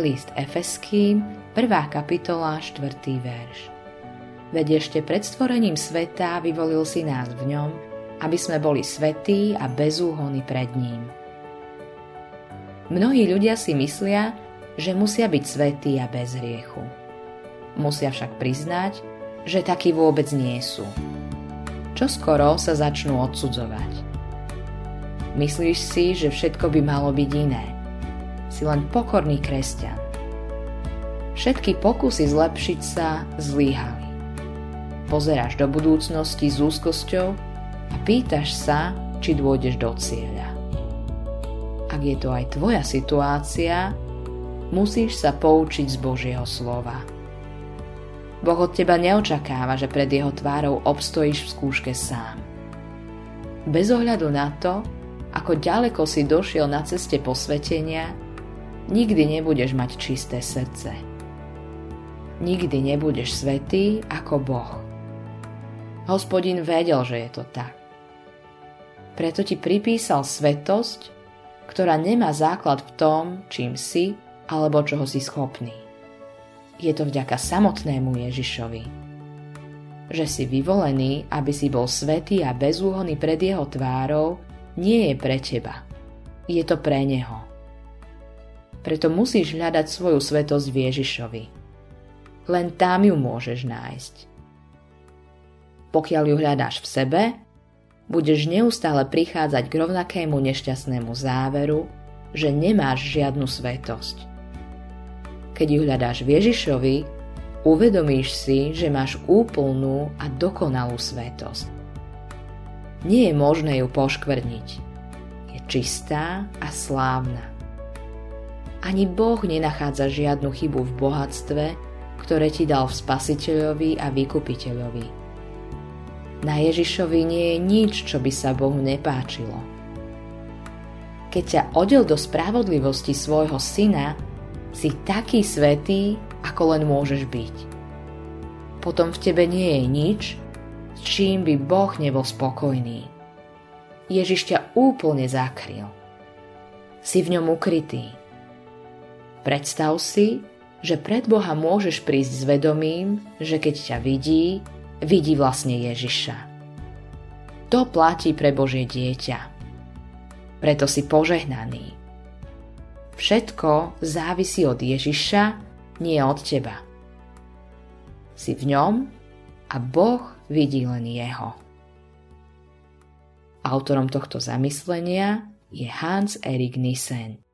List Efeským, 1. kapitola, 4. verš. Veď ešte pred stvorením sveta vyvolil si nás v ňom, aby sme boli svetí a bezúhony pred ním. Mnohí ľudia si myslia, že musia byť svetí a bez hriechu. Musia však priznať, že takí vôbec nie sú. Čo skoro sa začnú odsudzovať. Myslíš si, že všetko by malo byť iné – si len pokorný kresťan. Všetky pokusy zlepšiť sa zlíhali. Pozeráš do budúcnosti s úzkosťou a pýtaš sa, či dôjdeš do cieľa. Ak je to aj tvoja situácia, musíš sa poučiť z Božieho slova. Boh od teba neočakáva, že pred jeho tvárou obstojíš v skúške sám. Bez ohľadu na to, ako ďaleko si došiel na ceste posvetenia, nikdy nebudeš mať čisté srdce. Nikdy nebudeš svetý ako Boh. Hospodin vedel, že je to tak. Preto ti pripísal svetosť, ktorá nemá základ v tom, čím si alebo čoho si schopný. Je to vďaka samotnému Ježišovi. Že si vyvolený, aby si bol svetý a bezúhonný pred jeho tvárou, nie je pre teba. Je to pre neho preto musíš hľadať svoju svetosť v Ježišovi. Len tam ju môžeš nájsť. Pokiaľ ju hľadáš v sebe, budeš neustále prichádzať k rovnakému nešťastnému záveru, že nemáš žiadnu svetosť. Keď ju hľadáš v Ježišovi, uvedomíš si, že máš úplnú a dokonalú svetosť. Nie je možné ju poškvrniť. Je čistá a slávna. Ani Boh nenachádza žiadnu chybu v bohatstve, ktoré ti dal v Spasiteľovi a Vykupiteľovi. Na Ježišovi nie je nič, čo by sa Bohu nepáčilo. Keď ťa odel do spravodlivosti svojho syna, si taký svetý, ako len môžeš byť. Potom v tebe nie je nič, s čím by Boh nebol spokojný. Ježiš ťa úplne zakryl. Si v ňom ukrytý Predstav si, že pred Boha môžeš prísť s vedomím, že keď ťa vidí, vidí vlastne Ježiša. To platí pre Božie dieťa. Preto si požehnaný. Všetko závisí od Ježiša, nie od teba. Si v ňom a Boh vidí len jeho. Autorom tohto zamyslenia je Hans Erik Nissen.